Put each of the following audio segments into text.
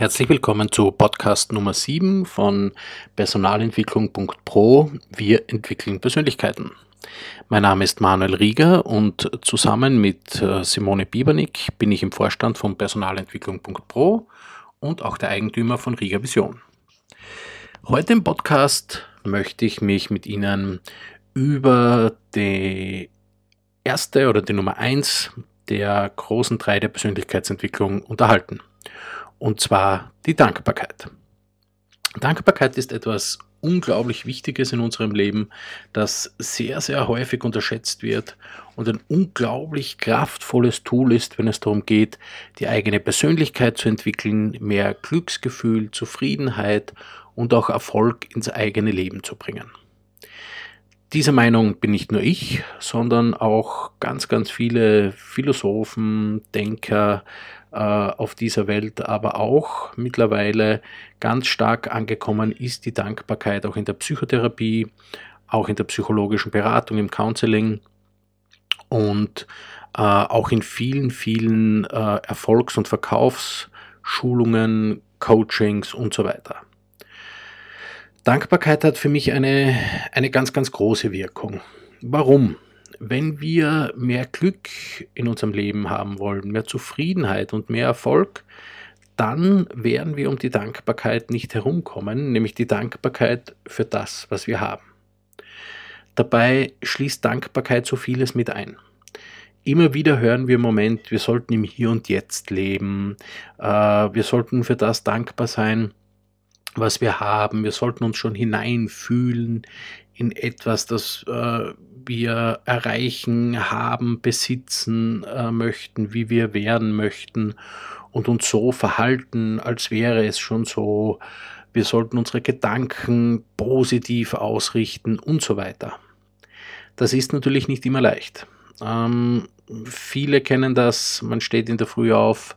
Herzlich willkommen zu Podcast Nummer 7 von Personalentwicklung.pro. Wir entwickeln Persönlichkeiten. Mein Name ist Manuel Rieger und zusammen mit äh, Simone Biebernick bin ich im Vorstand von Personalentwicklung.pro und auch der Eigentümer von Rieger Vision. Heute im Podcast möchte ich mich mit Ihnen über die erste oder die Nummer 1 der großen drei der Persönlichkeitsentwicklung unterhalten. Und zwar die Dankbarkeit. Dankbarkeit ist etwas unglaublich Wichtiges in unserem Leben, das sehr, sehr häufig unterschätzt wird und ein unglaublich kraftvolles Tool ist, wenn es darum geht, die eigene Persönlichkeit zu entwickeln, mehr Glücksgefühl, Zufriedenheit und auch Erfolg ins eigene Leben zu bringen. Diese Meinung bin nicht nur ich, sondern auch ganz, ganz viele Philosophen, Denker auf dieser Welt, aber auch mittlerweile ganz stark angekommen ist die Dankbarkeit auch in der Psychotherapie, auch in der psychologischen Beratung, im Counseling und äh, auch in vielen, vielen äh, Erfolgs- und Verkaufsschulungen, Coachings und so weiter. Dankbarkeit hat für mich eine, eine ganz, ganz große Wirkung. Warum? Wenn wir mehr Glück in unserem Leben haben wollen, mehr Zufriedenheit und mehr Erfolg, dann werden wir um die Dankbarkeit nicht herumkommen, nämlich die Dankbarkeit für das, was wir haben. Dabei schließt Dankbarkeit so vieles mit ein. Immer wieder hören wir im Moment, wir sollten im Hier und Jetzt leben, äh, wir sollten für das dankbar sein, was wir haben. Wir sollten uns schon hineinfühlen in etwas, das äh, wir erreichen, haben, besitzen äh, möchten, wie wir werden möchten und uns so verhalten, als wäre es schon so. Wir sollten unsere Gedanken positiv ausrichten und so weiter. Das ist natürlich nicht immer leicht. Ähm, viele kennen das, man steht in der Früh auf,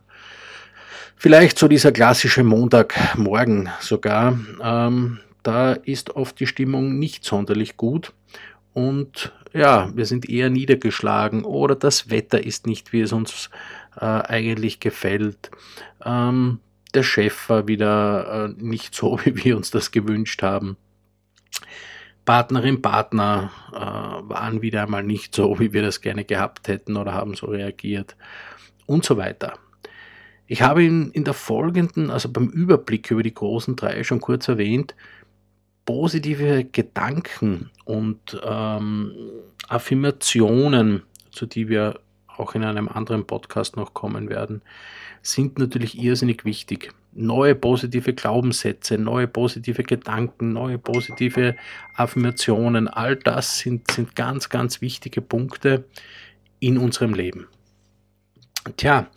Vielleicht so dieser klassische Montagmorgen sogar. Ähm, da ist oft die Stimmung nicht sonderlich gut. Und ja, wir sind eher niedergeschlagen oder das Wetter ist nicht, wie es uns äh, eigentlich gefällt. Ähm, der Chef war wieder äh, nicht so, wie wir uns das gewünscht haben. Partnerin, Partner äh, waren wieder einmal nicht so, wie wir das gerne gehabt hätten oder haben so reagiert und so weiter. Ich habe in, in der folgenden, also beim Überblick über die großen drei schon kurz erwähnt, positive Gedanken und ähm, Affirmationen, zu die wir auch in einem anderen Podcast noch kommen werden, sind natürlich irrsinnig wichtig. Neue positive Glaubenssätze, neue positive Gedanken, neue positive Affirmationen, all das sind, sind ganz, ganz wichtige Punkte in unserem Leben. Tja,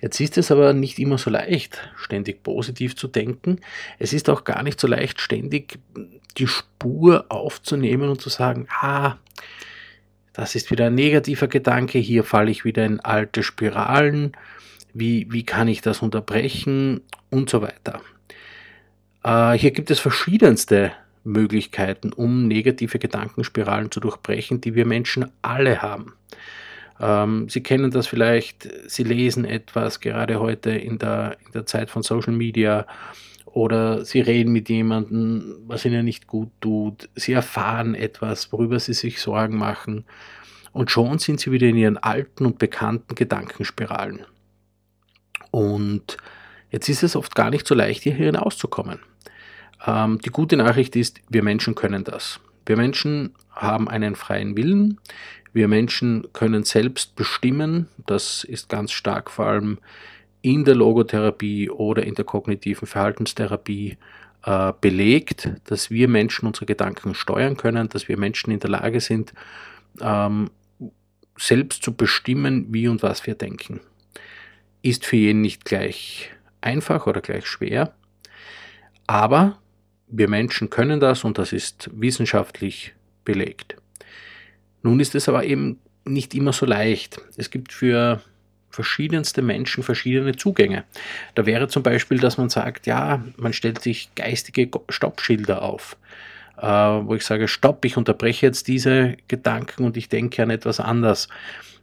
jetzt ist es aber nicht immer so leicht, ständig positiv zu denken. Es ist auch gar nicht so leicht, ständig die Spur aufzunehmen und zu sagen, ah, das ist wieder ein negativer Gedanke, hier falle ich wieder in alte Spiralen, wie, wie kann ich das unterbrechen und so weiter. Äh, hier gibt es verschiedenste Möglichkeiten, um negative Gedankenspiralen zu durchbrechen, die wir Menschen alle haben. Ähm, Sie kennen das vielleicht, Sie lesen etwas, gerade heute in der, in der Zeit von Social Media, oder Sie reden mit jemandem, was Ihnen nicht gut tut. Sie erfahren etwas, worüber Sie sich Sorgen machen. Und schon sind Sie wieder in Ihren alten und bekannten Gedankenspiralen. Und jetzt ist es oft gar nicht so leicht, hier hinauszukommen. Ähm, die gute Nachricht ist, wir Menschen können das. Wir Menschen haben einen freien Willen. Wir Menschen können selbst bestimmen, das ist ganz stark vor allem in der Logotherapie oder in der kognitiven Verhaltenstherapie äh, belegt, dass wir Menschen unsere Gedanken steuern können, dass wir Menschen in der Lage sind, ähm, selbst zu bestimmen, wie und was wir denken. Ist für jeden nicht gleich einfach oder gleich schwer, aber wir Menschen können das und das ist wissenschaftlich belegt. Nun ist es aber eben nicht immer so leicht. Es gibt für verschiedenste Menschen verschiedene Zugänge. Da wäre zum Beispiel, dass man sagt, ja, man stellt sich geistige Stoppschilder auf, äh, wo ich sage, stopp, ich unterbreche jetzt diese Gedanken und ich denke an etwas anders.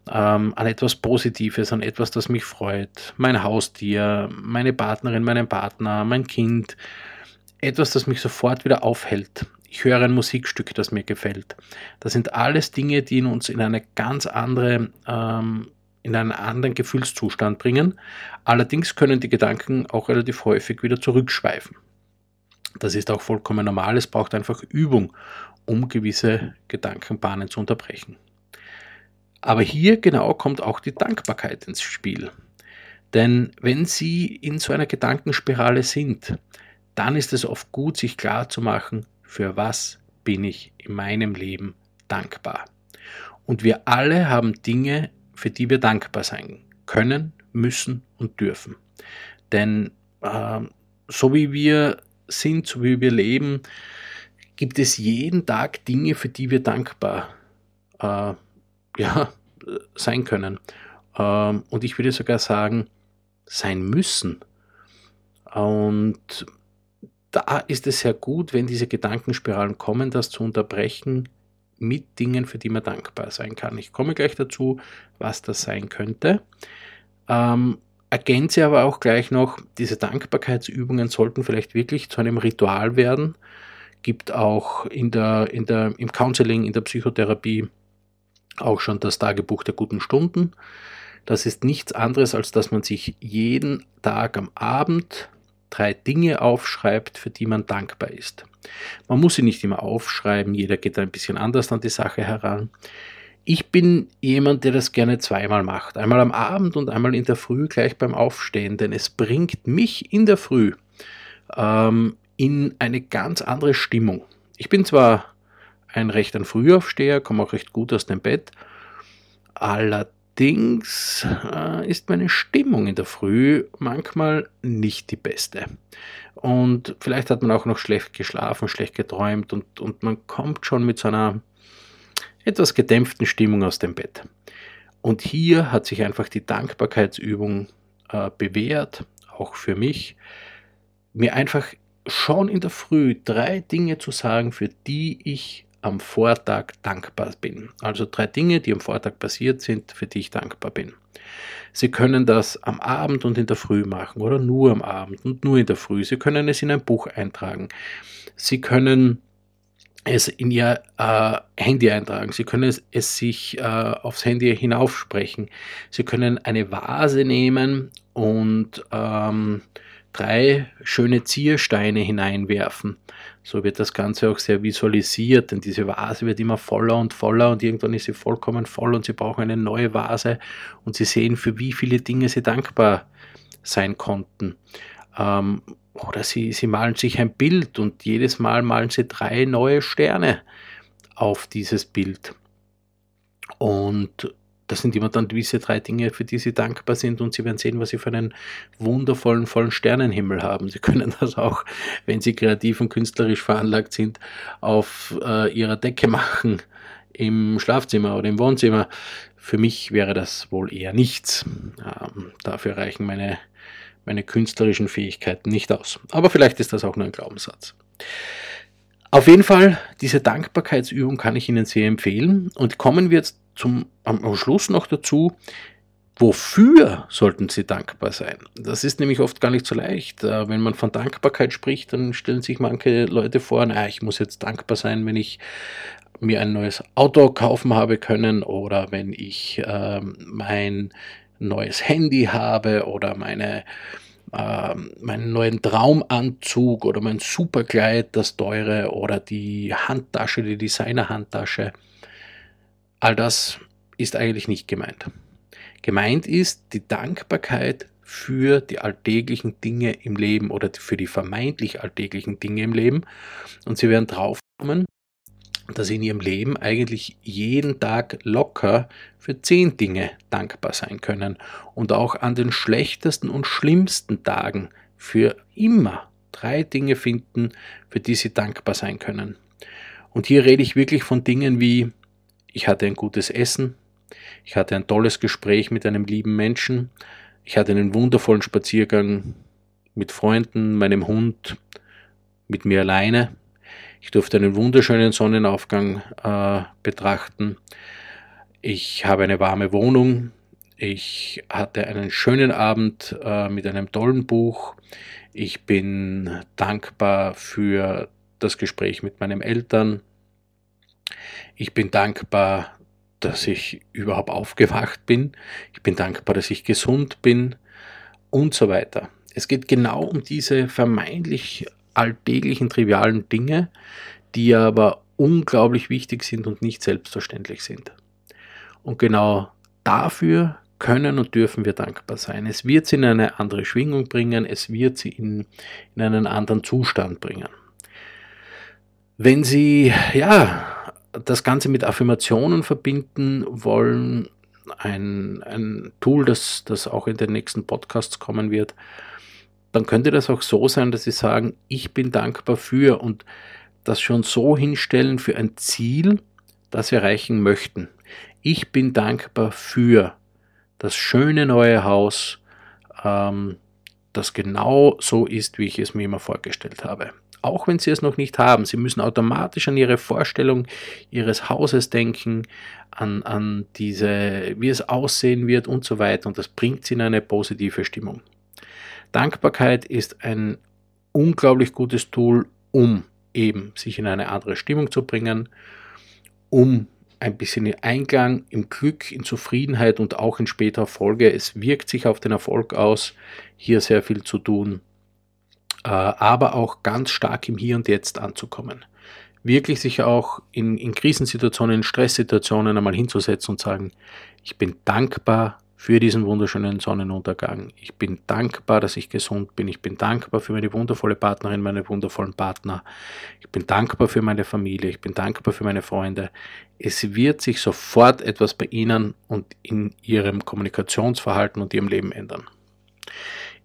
ähm, an etwas Positives, an etwas, das mich freut. Mein Haustier, meine Partnerin, meinen Partner, mein Kind. Etwas, das mich sofort wieder aufhält. Ich höre ein Musikstück, das mir gefällt. Das sind alles Dinge, die uns in eine ganz andere, ähm, in einen anderen Gefühlszustand bringen. Allerdings können die Gedanken auch relativ häufig wieder zurückschweifen. Das ist auch vollkommen normal. Es braucht einfach Übung, um gewisse Gedankenbahnen zu unterbrechen. Aber hier genau kommt auch die Dankbarkeit ins Spiel. Denn wenn Sie in so einer Gedankenspirale sind, dann ist es oft gut, sich klar zu machen, für was bin ich in meinem Leben dankbar. Und wir alle haben Dinge, für die wir dankbar sein können, müssen und dürfen. Denn äh, so wie wir sind, so wie wir leben, gibt es jeden Tag Dinge, für die wir dankbar äh, ja, sein können. Ähm, und ich würde sogar sagen, sein müssen. Und da ist es sehr gut, wenn diese Gedankenspiralen kommen, das zu unterbrechen mit Dingen, für die man dankbar sein kann. Ich komme gleich dazu, was das sein könnte. Ähm, ergänze aber auch gleich noch, diese Dankbarkeitsübungen sollten vielleicht wirklich zu einem Ritual werden. Gibt auch in der, in der, im Counseling, in der Psychotherapie auch schon das Tagebuch der guten Stunden. Das ist nichts anderes, als dass man sich jeden Tag am Abend drei Dinge aufschreibt, für die man dankbar ist. Man muss sie nicht immer aufschreiben, jeder geht ein bisschen anders an die Sache heran. Ich bin jemand, der das gerne zweimal macht. Einmal am Abend und einmal in der Früh gleich beim Aufstehen, denn es bringt mich in der Früh ähm, in eine ganz andere Stimmung. Ich bin zwar ein recht ein Frühaufsteher, komme auch recht gut aus dem Bett, allerdings äh, ist meine Stimmung in der Früh manchmal nicht die beste. Und vielleicht hat man auch noch schlecht geschlafen, schlecht geträumt und, und man kommt schon mit so einer etwas gedämpften Stimmung aus dem Bett. Und hier hat sich einfach die Dankbarkeitsübung äh, bewährt, auch für mich, mir einfach schon in der Früh drei Dinge zu sagen, für die ich am Vortag dankbar bin. Also drei Dinge, die am Vortag passiert sind, für die ich dankbar bin. Sie können das am Abend und in der Früh machen oder nur am Abend und nur in der Früh. Sie können es in ein Buch eintragen. Sie können es in Ihr äh, Handy eintragen. Sie können es, es sich äh, aufs Handy hinaufsprechen. Sie können eine Vase nehmen und ähm, drei schöne Ziersteine hineinwerfen. So wird das Ganze auch sehr visualisiert, denn diese Vase wird immer voller und voller und irgendwann ist sie vollkommen voll und Sie brauchen eine neue Vase und Sie sehen, für wie viele Dinge Sie dankbar sein konnten. Ähm, oder sie, sie malen sich ein Bild und jedes Mal malen sie drei neue Sterne auf dieses Bild. Und das sind immer dann diese drei Dinge, für die sie dankbar sind und sie werden sehen, was sie für einen wundervollen, vollen Sternenhimmel haben. Sie können das auch, wenn sie kreativ und künstlerisch veranlagt sind, auf äh, ihrer Decke machen, im Schlafzimmer oder im Wohnzimmer. Für mich wäre das wohl eher nichts. Ähm, dafür reichen meine meine künstlerischen Fähigkeiten nicht aus. Aber vielleicht ist das auch nur ein Glaubenssatz. Auf jeden Fall, diese Dankbarkeitsübung kann ich Ihnen sehr empfehlen. Und kommen wir jetzt zum, am Schluss noch dazu, Wofür sollten Sie dankbar sein? Das ist nämlich oft gar nicht so leicht. Äh, wenn man von Dankbarkeit spricht, dann stellen sich manche Leute vor, naja, ich muss jetzt dankbar sein, wenn ich mir ein neues Auto kaufen habe können oder wenn ich äh, mein neues Handy habe oder meine, äh, meinen neuen Traumanzug oder mein Superkleid, das teure oder die Handtasche, die Designer-Handtasche. All das ist eigentlich nicht gemeint. Gemeint ist die Dankbarkeit für die alltäglichen Dinge im Leben oder für die vermeintlich alltäglichen Dinge im Leben. Und Sie werden draufkommen, dass sie in ihrem Leben eigentlich jeden Tag locker für zehn Dinge dankbar sein können und auch an den schlechtesten und schlimmsten Tagen für immer drei Dinge finden, für die sie dankbar sein können. Und hier rede ich wirklich von Dingen wie ich hatte ein gutes Essen, ich hatte ein tolles Gespräch mit einem lieben Menschen, ich hatte einen wundervollen Spaziergang mit Freunden, meinem Hund, mit mir alleine, ich durfte einen wunderschönen Sonnenaufgang äh, betrachten. Ich habe eine warme Wohnung. Ich hatte einen schönen Abend äh, mit einem tollen Buch. Ich bin dankbar für das Gespräch mit meinen Eltern. Ich bin dankbar, dass ich überhaupt aufgewacht bin. Ich bin dankbar, dass ich gesund bin und so weiter. Es geht genau um diese vermeintlich alltäglichen, trivialen Dinge, die aber unglaublich wichtig sind und nicht selbstverständlich sind. Und genau dafür können und dürfen wir dankbar sein. Es wird sie in eine andere Schwingung bringen, es wird sie in, in einen anderen Zustand bringen. Wenn Sie ja das Ganze mit Affirmationen verbinden wollen, ein, ein Tool, das, das auch in den nächsten Podcasts kommen wird, dann könnte das auch so sein, dass Sie sagen, ich bin dankbar für und das schon so hinstellen für ein Ziel, das Sie erreichen möchten. Ich bin dankbar für das schöne neue Haus, ähm, das genau so ist, wie ich es mir immer vorgestellt habe. Auch wenn Sie es noch nicht haben, Sie müssen automatisch an Ihre Vorstellung Ihres Hauses denken, an, an diese, wie es aussehen wird und so weiter. Und das bringt Sie in eine positive Stimmung. Dankbarkeit ist ein unglaublich gutes Tool, um eben sich in eine andere Stimmung zu bringen, um ein bisschen in Einklang, im Glück, in Zufriedenheit und auch in späterer Folge. Es wirkt sich auf den Erfolg aus, hier sehr viel zu tun, aber auch ganz stark im Hier und Jetzt anzukommen. Wirklich sich auch in, in Krisensituationen, in Stresssituationen einmal hinzusetzen und sagen, ich bin dankbar für diesen wunderschönen Sonnenuntergang. Ich bin dankbar, dass ich gesund bin. Ich bin dankbar für meine wundervolle Partnerin, meine wundervollen Partner. Ich bin dankbar für meine Familie. Ich bin dankbar für meine Freunde. Es wird sich sofort etwas bei Ihnen und in Ihrem Kommunikationsverhalten und Ihrem Leben ändern.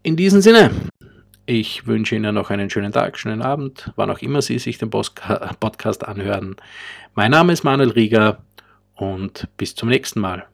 In diesem Sinne, ich wünsche Ihnen noch einen schönen Tag, schönen Abend, wann auch immer Sie sich den Podcast anhören. Mein Name ist Manuel Rieger und bis zum nächsten Mal.